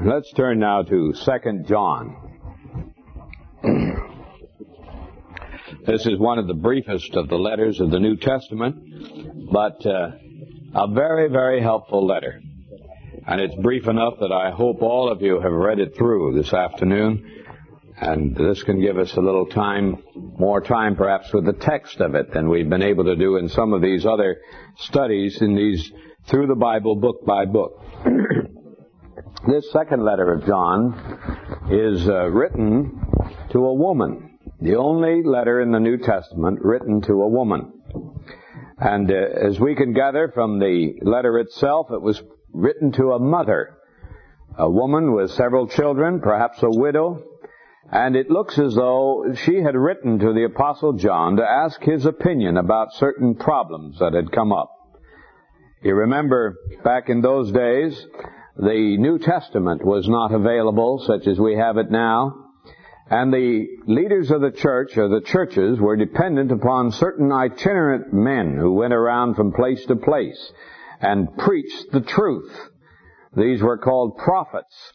Let's turn now to 2 John. this is one of the briefest of the letters of the New Testament, but uh, a very, very helpful letter. And it's brief enough that I hope all of you have read it through this afternoon. And this can give us a little time, more time perhaps with the text of it than we've been able to do in some of these other studies in these through the Bible book by book. This second letter of John is uh, written to a woman. The only letter in the New Testament written to a woman. And uh, as we can gather from the letter itself, it was written to a mother. A woman with several children, perhaps a widow. And it looks as though she had written to the Apostle John to ask his opinion about certain problems that had come up. You remember back in those days, the New Testament was not available such as we have it now. And the leaders of the church or the churches were dependent upon certain itinerant men who went around from place to place and preached the truth. These were called prophets.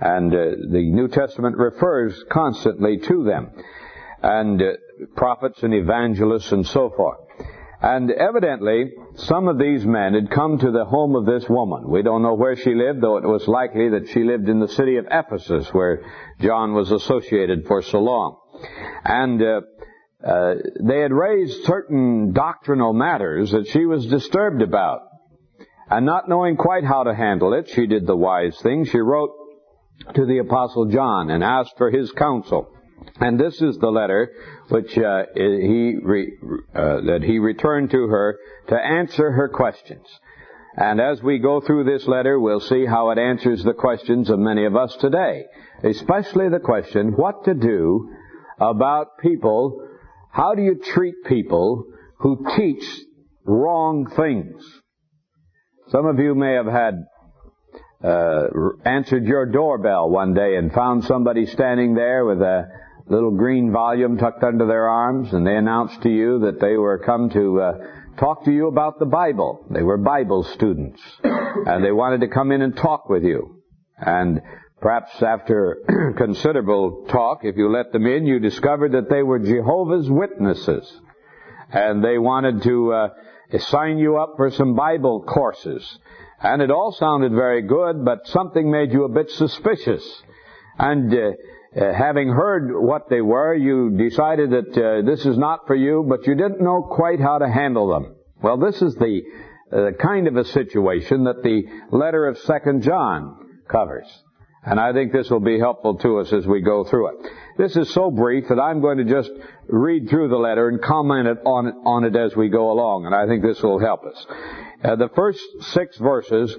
And uh, the New Testament refers constantly to them. And uh, prophets and evangelists and so forth. And evidently, some of these men had come to the home of this woman. We don't know where she lived, though it was likely that she lived in the city of Ephesus, where John was associated for so long. And uh, uh, they had raised certain doctrinal matters that she was disturbed about. And not knowing quite how to handle it, she did the wise thing. She wrote to the Apostle John and asked for his counsel. And this is the letter which uh, he re, uh, that he returned to her to answer her questions. And as we go through this letter, we'll see how it answers the questions of many of us today, especially the question what to do about people. How do you treat people who teach wrong things? Some of you may have had uh, answered your doorbell one day and found somebody standing there with a little green volume tucked under their arms, and they announced to you that they were come to uh, talk to you about the Bible. They were Bible students, and they wanted to come in and talk with you. And perhaps after considerable talk, if you let them in, you discovered that they were Jehovah's Witnesses, and they wanted to uh, sign you up for some Bible courses. And it all sounded very good, but something made you a bit suspicious. And uh, uh, having heard what they were, you decided that uh, this is not for you, but you didn't know quite how to handle them. Well, this is the uh, kind of a situation that the letter of Second John covers. And I think this will be helpful to us as we go through it. This is so brief that I'm going to just read through the letter and comment on it, on it as we go along, and I think this will help us. Uh, the first six verses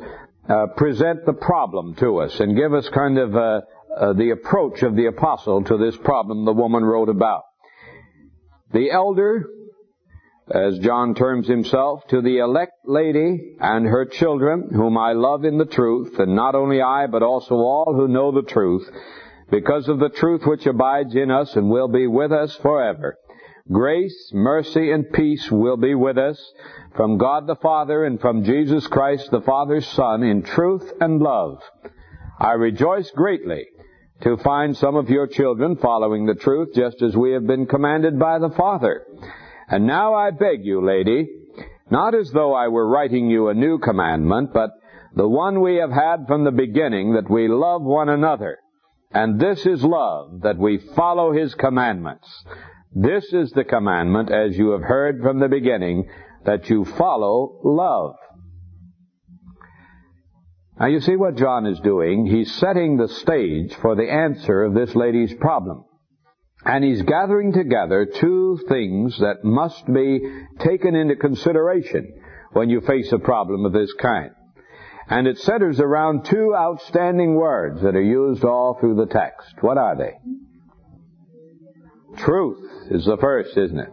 uh, present the problem to us and give us kind of a, uh, the approach of the apostle to this problem the woman wrote about. The elder, as John terms himself, to the elect lady and her children, whom I love in the truth, and not only I, but also all who know the truth, because of the truth which abides in us and will be with us forever. Grace, mercy, and peace will be with us from God the Father and from Jesus Christ the Father's Son in truth and love. I rejoice greatly to find some of your children following the truth just as we have been commanded by the Father. And now I beg you, lady, not as though I were writing you a new commandment, but the one we have had from the beginning, that we love one another. And this is love, that we follow His commandments. This is the commandment, as you have heard from the beginning, that you follow love. Now you see what John is doing. He's setting the stage for the answer of this lady's problem. And he's gathering together two things that must be taken into consideration when you face a problem of this kind. And it centers around two outstanding words that are used all through the text. What are they? Truth is the first, isn't it?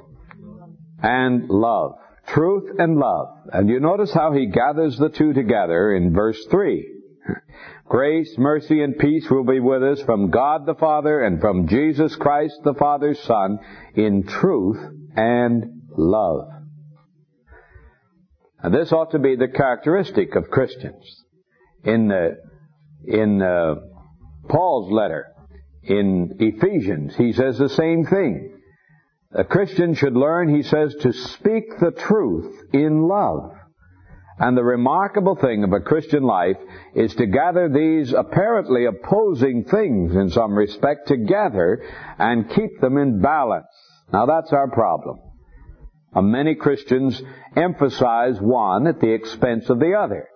And love truth and love. And you notice how he gathers the two together in verse 3. Grace, mercy, and peace will be with us from God the Father and from Jesus Christ the Father's Son in truth and love. And this ought to be the characteristic of Christians. In the, in uh, Paul's letter in Ephesians, he says the same thing. A Christian should learn, he says, to speak the truth in love. And the remarkable thing of a Christian life is to gather these apparently opposing things in some respect together and keep them in balance. Now that's our problem. Uh, many Christians emphasize one at the expense of the other.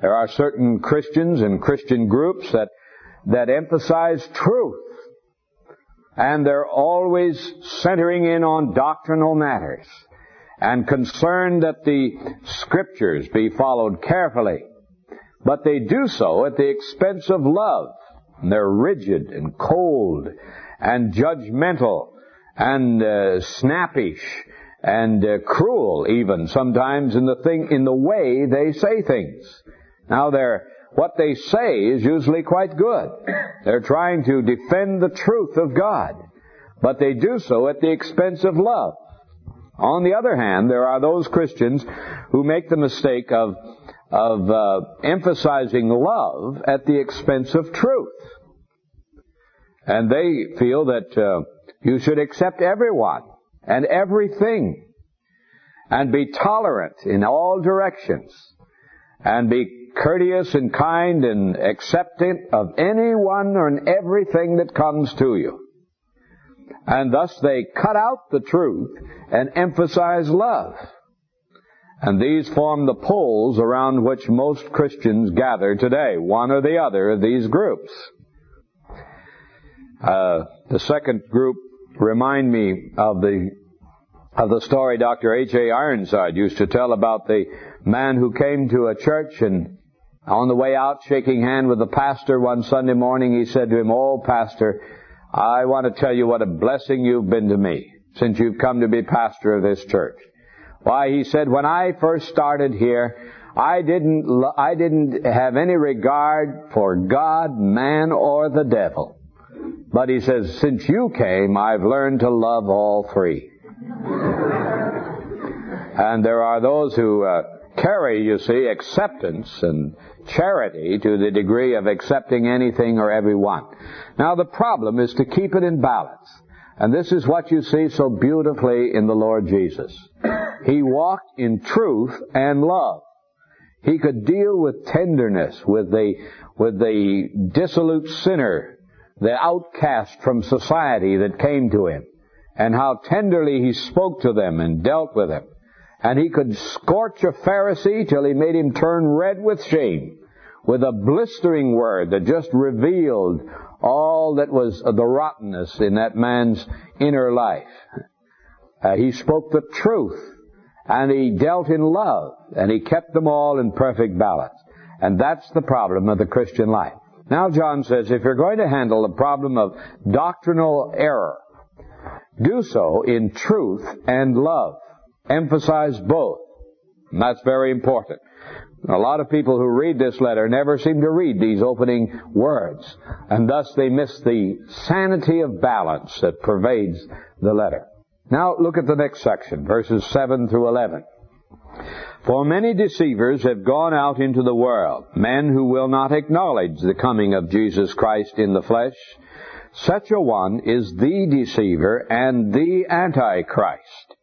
There are certain Christians and Christian groups that, that emphasize truth. And they're always centering in on doctrinal matters and concerned that the scriptures be followed carefully. But they do so at the expense of love. And they're rigid and cold and judgmental and uh, snappish and uh, cruel even sometimes in the thing in the way they say things. Now they're what they say is usually quite good. They're trying to defend the truth of God, but they do so at the expense of love. On the other hand, there are those Christians who make the mistake of, of uh, emphasizing love at the expense of truth. And they feel that uh, you should accept everyone and everything and be tolerant in all directions and be courteous and kind and accepting of anyone and everything that comes to you. And thus they cut out the truth and emphasize love. And these form the poles around which most Christians gather today, one or the other of these groups. Uh, the second group remind me of the of the story Dr. H.A. Ironside used to tell about the man who came to a church and on the way out shaking hand with the pastor one Sunday morning he said to him, Oh pastor, I want to tell you what a blessing you've been to me since you've come to be pastor of this church. Why, he said, when I first started here, I didn't, I didn't have any regard for God, man, or the devil. But he says, since you came, I've learned to love all three. And there are those who uh, carry, you see, acceptance and charity to the degree of accepting anything or everyone. Now the problem is to keep it in balance. And this is what you see so beautifully in the Lord Jesus. He walked in truth and love. He could deal with tenderness with the, with the dissolute sinner, the outcast from society that came to him, and how tenderly he spoke to them and dealt with them. And he could scorch a Pharisee till he made him turn red with shame with a blistering word that just revealed all that was the rottenness in that man's inner life. Uh, he spoke the truth and he dealt in love and he kept them all in perfect balance. And that's the problem of the Christian life. Now John says if you're going to handle the problem of doctrinal error, do so in truth and love. Emphasize both. And that's very important. A lot of people who read this letter never seem to read these opening words, and thus they miss the sanity of balance that pervades the letter. Now look at the next section, verses 7 through 11. For many deceivers have gone out into the world, men who will not acknowledge the coming of Jesus Christ in the flesh. Such a one is the deceiver and the antichrist.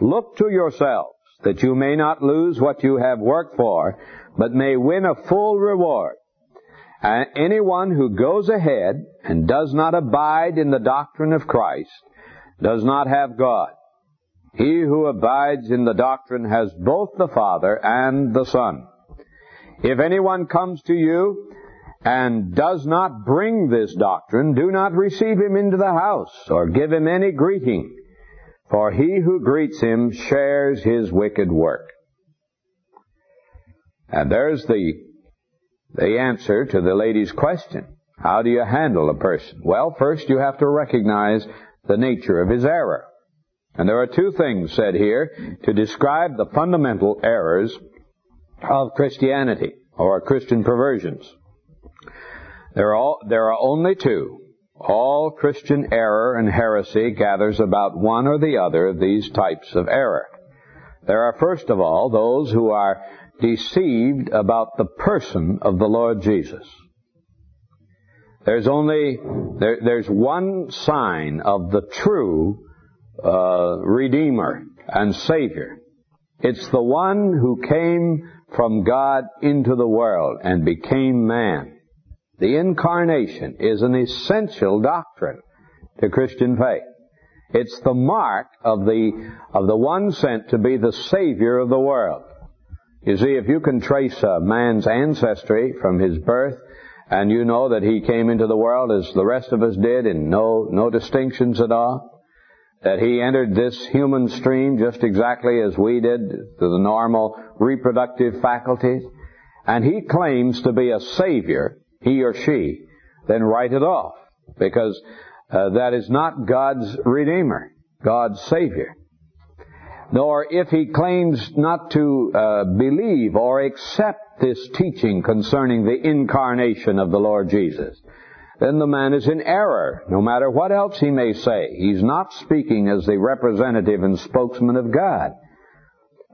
Look to yourselves that you may not lose what you have worked for, but may win a full reward. And anyone who goes ahead and does not abide in the doctrine of Christ does not have God. He who abides in the doctrine has both the Father and the Son. If anyone comes to you and does not bring this doctrine, do not receive him into the house or give him any greeting for he who greets him shares his wicked work. And there's the, the answer to the lady's question. How do you handle a person? Well, first you have to recognize the nature of his error. And there are two things said here to describe the fundamental errors of Christianity or Christian perversions. There are, all, there are only two. All Christian error and heresy gathers about one or the other of these types of error. There are first of all those who are deceived about the person of the Lord Jesus. There's only, there, there's one sign of the true uh, Redeemer and Savior. It's the one who came from God into the world and became man. The incarnation is an essential doctrine to Christian faith. It's the mark of the, of the one sent to be the Savior of the world. You see, if you can trace a man's ancestry from his birth, and you know that he came into the world as the rest of us did in no, no distinctions at all, that he entered this human stream just exactly as we did through the normal reproductive faculties, and he claims to be a savior, he or she, then write it off. Because uh, that is not God's Redeemer, God's Savior. Nor if he claims not to uh, believe or accept this teaching concerning the incarnation of the Lord Jesus, then the man is in error, no matter what else he may say. He's not speaking as the representative and spokesman of God.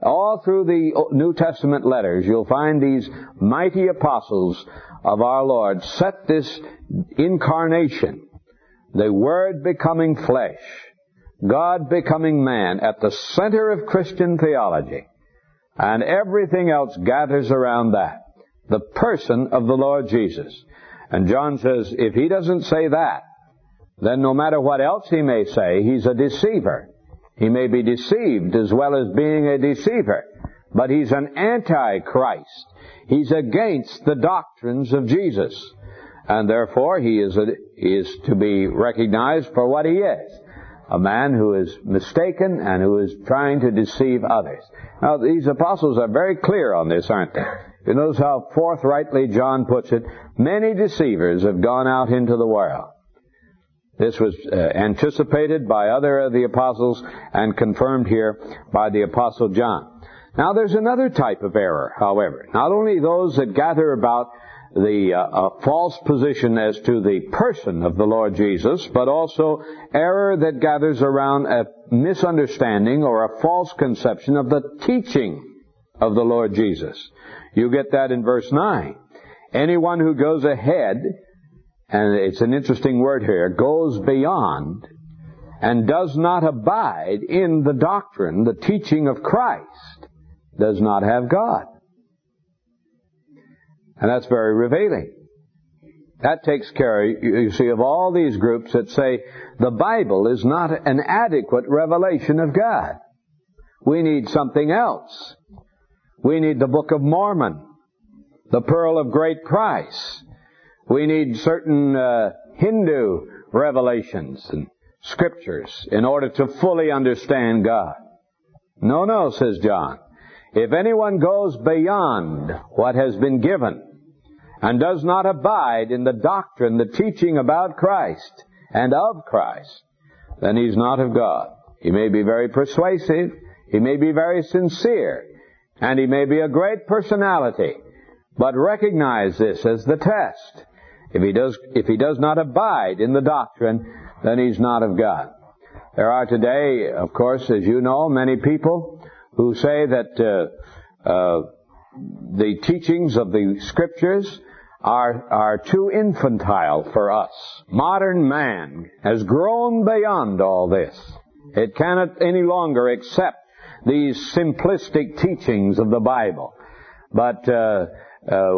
All through the New Testament letters, you'll find these mighty apostles of our Lord set this incarnation, the Word becoming flesh, God becoming man at the center of Christian theology. And everything else gathers around that. The person of the Lord Jesus. And John says, if he doesn't say that, then no matter what else he may say, he's a deceiver. He may be deceived as well as being a deceiver, but he's an antichrist. He's against the doctrines of Jesus. And therefore he is, a, is to be recognized for what he is. A man who is mistaken and who is trying to deceive others. Now these apostles are very clear on this, aren't they? You notice how forthrightly John puts it. Many deceivers have gone out into the world. This was uh, anticipated by other of the apostles and confirmed here by the apostle John. Now there's another type of error, however. Not only those that gather about the uh, false position as to the person of the Lord Jesus, but also error that gathers around a misunderstanding or a false conception of the teaching of the Lord Jesus. You get that in verse 9. Anyone who goes ahead and it's an interesting word here, goes beyond and does not abide in the doctrine, the teaching of Christ, does not have God. And that's very revealing. That takes care, you see, of all these groups that say the Bible is not an adequate revelation of God. We need something else. We need the Book of Mormon, the Pearl of Great Price, we need certain uh, Hindu revelations and scriptures in order to fully understand God. No, no, says John. If anyone goes beyond what has been given and does not abide in the doctrine, the teaching about Christ and of Christ, then he's not of God. He may be very persuasive, he may be very sincere, and he may be a great personality, but recognize this as the test. If he does, if he does not abide in the doctrine, then he's not of God. There are today, of course, as you know, many people who say that uh, uh, the teachings of the scriptures are are too infantile for us. Modern man has grown beyond all this. It cannot any longer accept these simplistic teachings of the Bible. But uh, uh,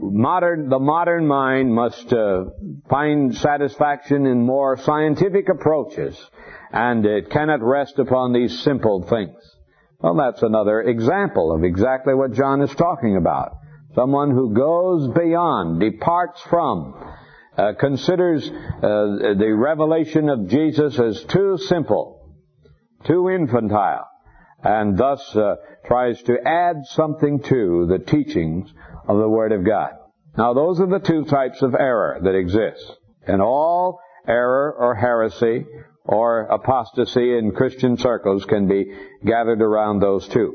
modern, the modern mind must uh, find satisfaction in more scientific approaches, and it cannot rest upon these simple things. Well, that's another example of exactly what John is talking about. Someone who goes beyond, departs from, uh, considers uh, the revelation of Jesus as too simple, too infantile, and thus uh, tries to add something to the teachings of the Word of God. Now those are the two types of error that exist. And all error or heresy or apostasy in Christian circles can be gathered around those two.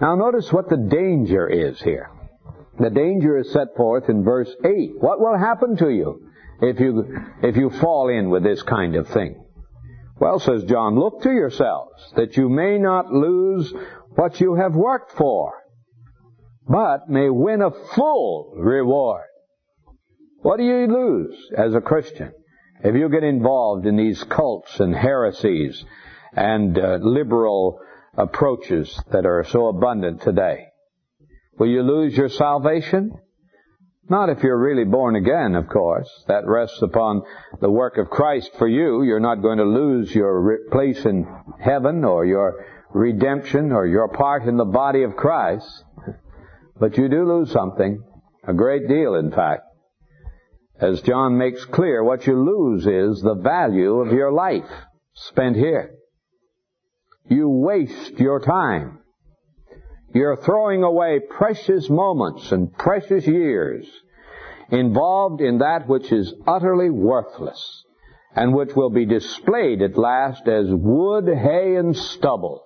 Now notice what the danger is here. The danger is set forth in verse 8. What will happen to you if you, if you fall in with this kind of thing? Well, says John, look to yourselves that you may not lose what you have worked for but may win a full reward. What do you lose as a Christian if you get involved in these cults and heresies and uh, liberal approaches that are so abundant today? Will you lose your salvation? Not if you're really born again, of course. That rests upon the work of Christ for you. You're not going to lose your place in heaven or your redemption or your part in the body of Christ. But you do lose something. A great deal, in fact. As John makes clear, what you lose is the value of your life spent here. You waste your time. You're throwing away precious moments and precious years involved in that which is utterly worthless and which will be displayed at last as wood, hay, and stubble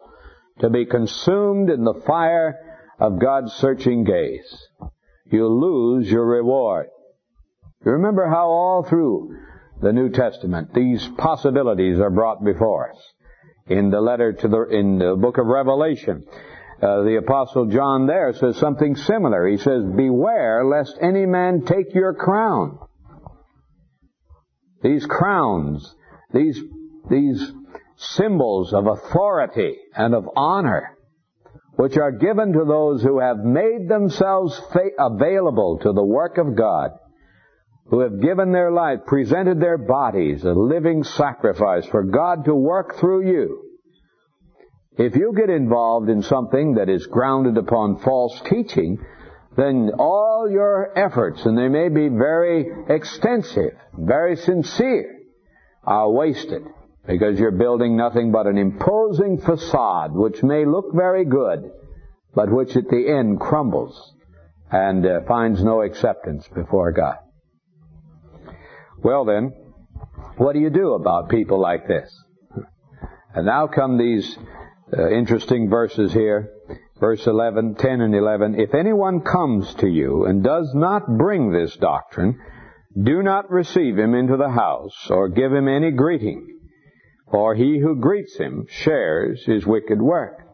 to be consumed in the fire of God's searching gaze. You lose your reward. You remember how all through the New Testament these possibilities are brought before us. In the letter to the, in the book of Revelation, uh, the apostle John there says something similar. He says, beware lest any man take your crown. These crowns, these, these symbols of authority and of honor, which are given to those who have made themselves available to the work of God, who have given their life, presented their bodies a living sacrifice for God to work through you. If you get involved in something that is grounded upon false teaching, then all your efforts, and they may be very extensive, very sincere, are wasted because you're building nothing but an imposing facade which may look very good, but which at the end crumbles and uh, finds no acceptance before God. Well then, what do you do about people like this? And now come these uh, interesting verses here. Verse 11, 10 and 11. If anyone comes to you and does not bring this doctrine, do not receive him into the house or give him any greeting, for he who greets him shares his wicked work.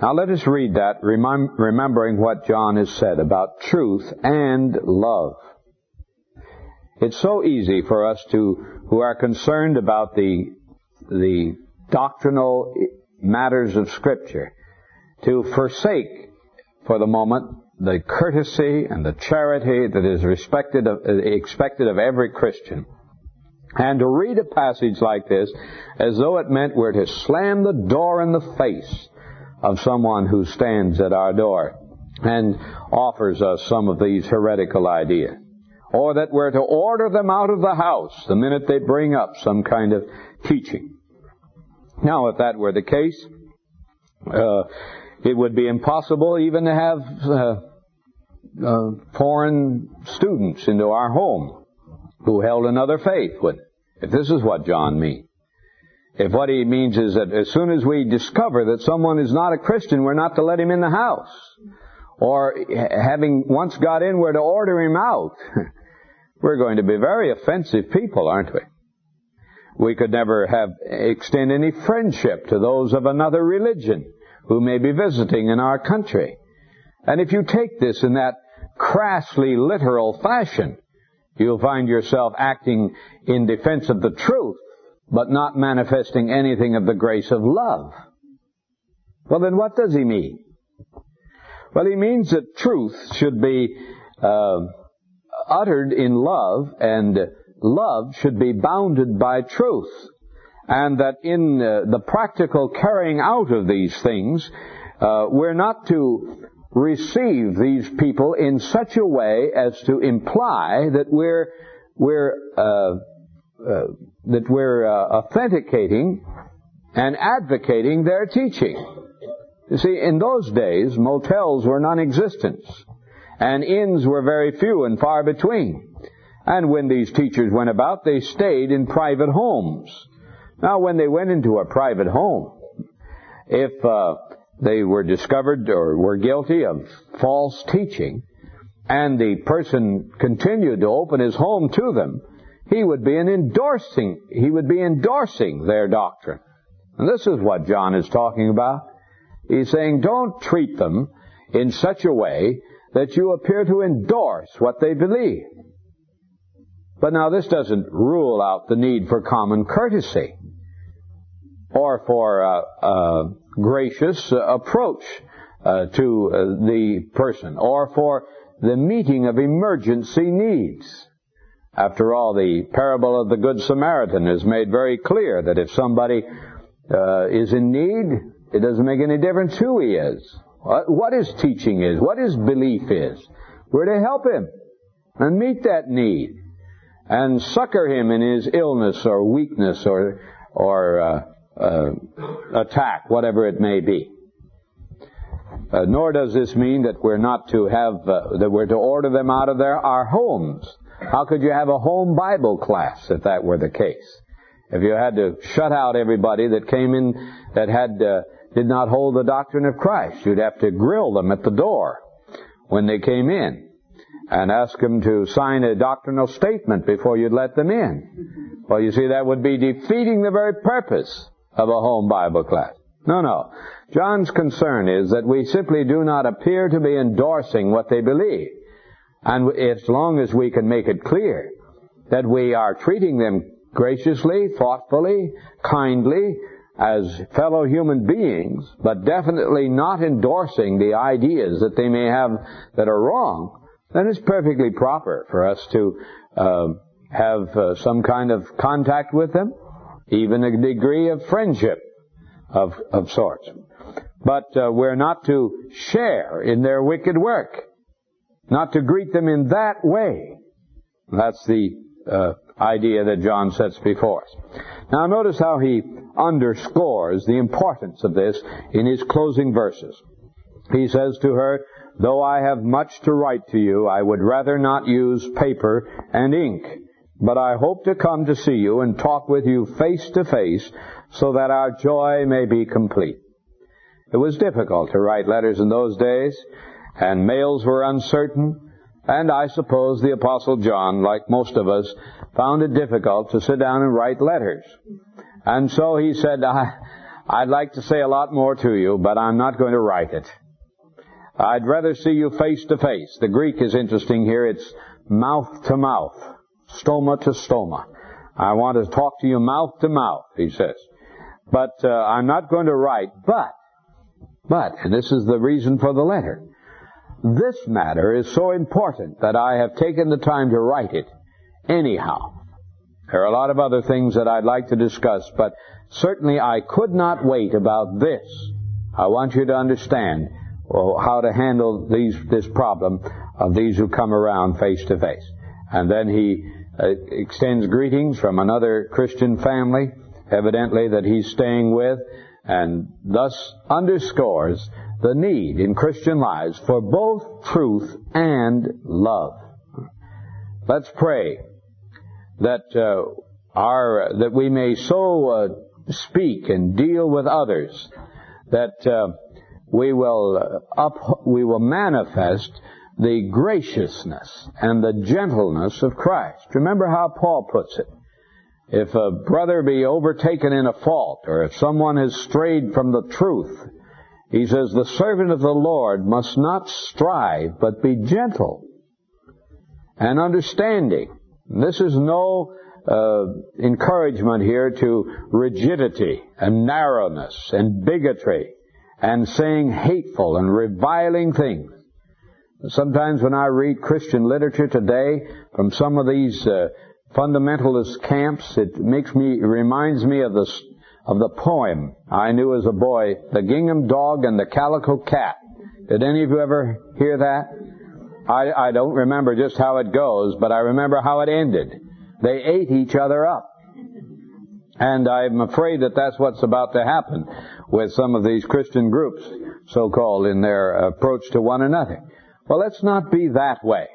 Now let us read that, remembering what John has said about truth and love. It's so easy for us to, who are concerned about the, the doctrinal matters of Scripture, to forsake for the moment the courtesy and the charity that is respected of, expected of every Christian. And to read a passage like this as though it meant we're to slam the door in the face of someone who stands at our door and offers us some of these heretical ideas. Or that we're to order them out of the house the minute they bring up some kind of teaching. Now, if that were the case, uh, it would be impossible even to have uh, uh, foreign students into our home who held another faith. Would, if this is what John means. If what he means is that as soon as we discover that someone is not a Christian, we're not to let him in the house. Or having once got in, we're to order him out. we're going to be very offensive people, aren't we? We could never have extend any friendship to those of another religion who may be visiting in our country. And if you take this in that crassly literal fashion, you'll find yourself acting in defense of the truth, but not manifesting anything of the grace of love. Well, then what does he mean? Well, he means that truth should be uh, uttered in love and love should be bounded by truth. And that in uh, the practical carrying out of these things, uh, we're not to receive these people in such a way as to imply that we're we're uh, uh that we're uh, authenticating and advocating their teaching. You see, in those days, motels were non-existent, and inns were very few and far between. And when these teachers went about, they stayed in private homes. Now, when they went into a private home, if uh, they were discovered or were guilty of false teaching, and the person continued to open his home to them, he would be endorsing he would be endorsing their doctrine. And this is what John is talking about. He's saying, don't treat them in such a way that you appear to endorse what they believe. But now this doesn't rule out the need for common courtesy or for a, a gracious approach uh, to uh, the person or for the meeting of emergency needs. After all, the parable of the Good Samaritan is made very clear that if somebody uh, is in need, it doesn't make any difference who he is, what his teaching is, what his belief is. We're to help him and meet that need and succor him in his illness or weakness or or uh, attack, whatever it may be. Uh, nor does this mean that we're not to have uh, that we're to order them out of their our homes. How could you have a home Bible class if that were the case? If you had to shut out everybody that came in that had uh, did not hold the doctrine of Christ, you'd have to grill them at the door when they came in and ask them to sign a doctrinal statement before you'd let them in. Well, you see, that would be defeating the very purpose of a home Bible class. No, no. John's concern is that we simply do not appear to be endorsing what they believe. And as long as we can make it clear that we are treating them graciously, thoughtfully, kindly, as fellow human beings, but definitely not endorsing the ideas that they may have that are wrong, then it's perfectly proper for us to uh, have uh, some kind of contact with them, even a degree of friendship of, of sorts. But uh, we're not to share in their wicked work, not to greet them in that way. That's the uh, idea that John sets before us. Now notice how he underscores the importance of this in his closing verses. He says to her, Though I have much to write to you, I would rather not use paper and ink, but I hope to come to see you and talk with you face to face so that our joy may be complete. It was difficult to write letters in those days, and mails were uncertain, and I suppose the Apostle John, like most of us, found it difficult to sit down and write letters. And so he said, I, I'd like to say a lot more to you, but I'm not going to write it. I'd rather see you face to face. The Greek is interesting here. It's mouth to mouth, stoma to stoma. I want to talk to you mouth to mouth, he says. But uh, I'm not going to write. But, but, and this is the reason for the letter. This matter is so important that I have taken the time to write it anyhow. There are a lot of other things that I'd like to discuss, but certainly I could not wait about this. I want you to understand how to handle these, this problem of these who come around face to face. And then he uh, extends greetings from another Christian family, evidently that he's staying with, and thus underscores the need in Christian lives for both truth and love. Let's pray that uh, our that we may so uh, speak and deal with others that uh, we will up, we will manifest the graciousness and the gentleness of Christ. Remember how Paul puts it. If a brother be overtaken in a fault, or if someone has strayed from the truth, he says, the servant of the Lord must not strive, but be gentle and understanding. This is no uh, encouragement here to rigidity and narrowness and bigotry and saying hateful and reviling things. Sometimes when I read Christian literature today from some of these uh, fundamentalist camps, it makes me, it reminds me of the, of the poem I knew as a boy, The Gingham Dog and the Calico Cat. Did any of you ever hear that? I, I don't remember just how it goes, but I remember how it ended. They ate each other up. And I'm afraid that that's what's about to happen with some of these Christian groups, so-called, in their approach to one another. Well, let's not be that way.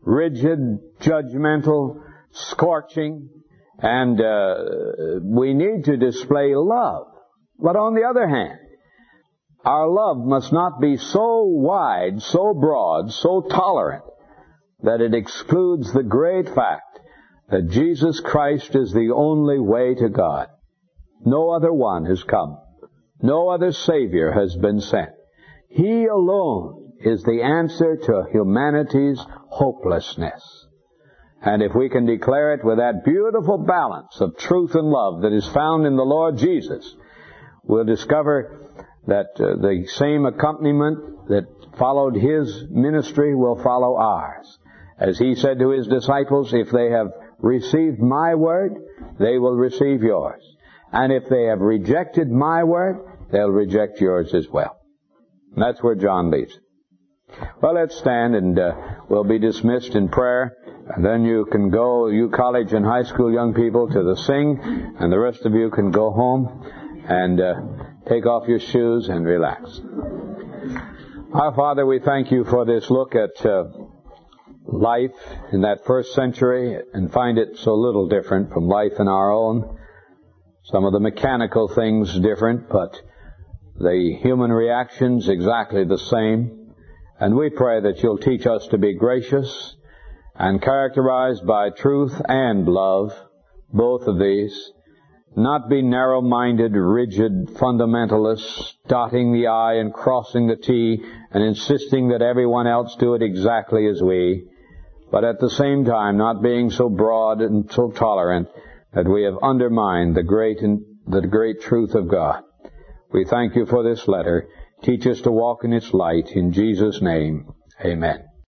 Rigid, judgmental, scorching, and uh, we need to display love. But on the other hand, our love must not be so wide, so broad, so tolerant that it excludes the great fact that Jesus Christ is the only way to God. No other one has come. No other Savior has been sent. He alone is the answer to humanity's hopelessness. And if we can declare it with that beautiful balance of truth and love that is found in the Lord Jesus, we'll discover that uh, the same accompaniment that followed his ministry will follow ours. As he said to his disciples, if they have received my word, they will receive yours. And if they have rejected my word, they'll reject yours as well. And that's where John leaves. Well, let's stand and uh, we'll be dismissed in prayer. And then you can go, you college and high school young people, to the sing, and the rest of you can go home and uh, take off your shoes and relax. Our Father, we thank you for this look at uh, life in that first century and find it so little different from life in our own. Some of the mechanical things different, but the human reactions exactly the same. And we pray that you'll teach us to be gracious and characterized by truth and love, both of these, not be narrow-minded, rigid fundamentalists, dotting the I and crossing the T and insisting that everyone else do it exactly as we, but at the same time not being so broad and so tolerant that we have undermined the great the great truth of God. We thank you for this letter. Teach us to walk in its light. In Jesus' name, amen.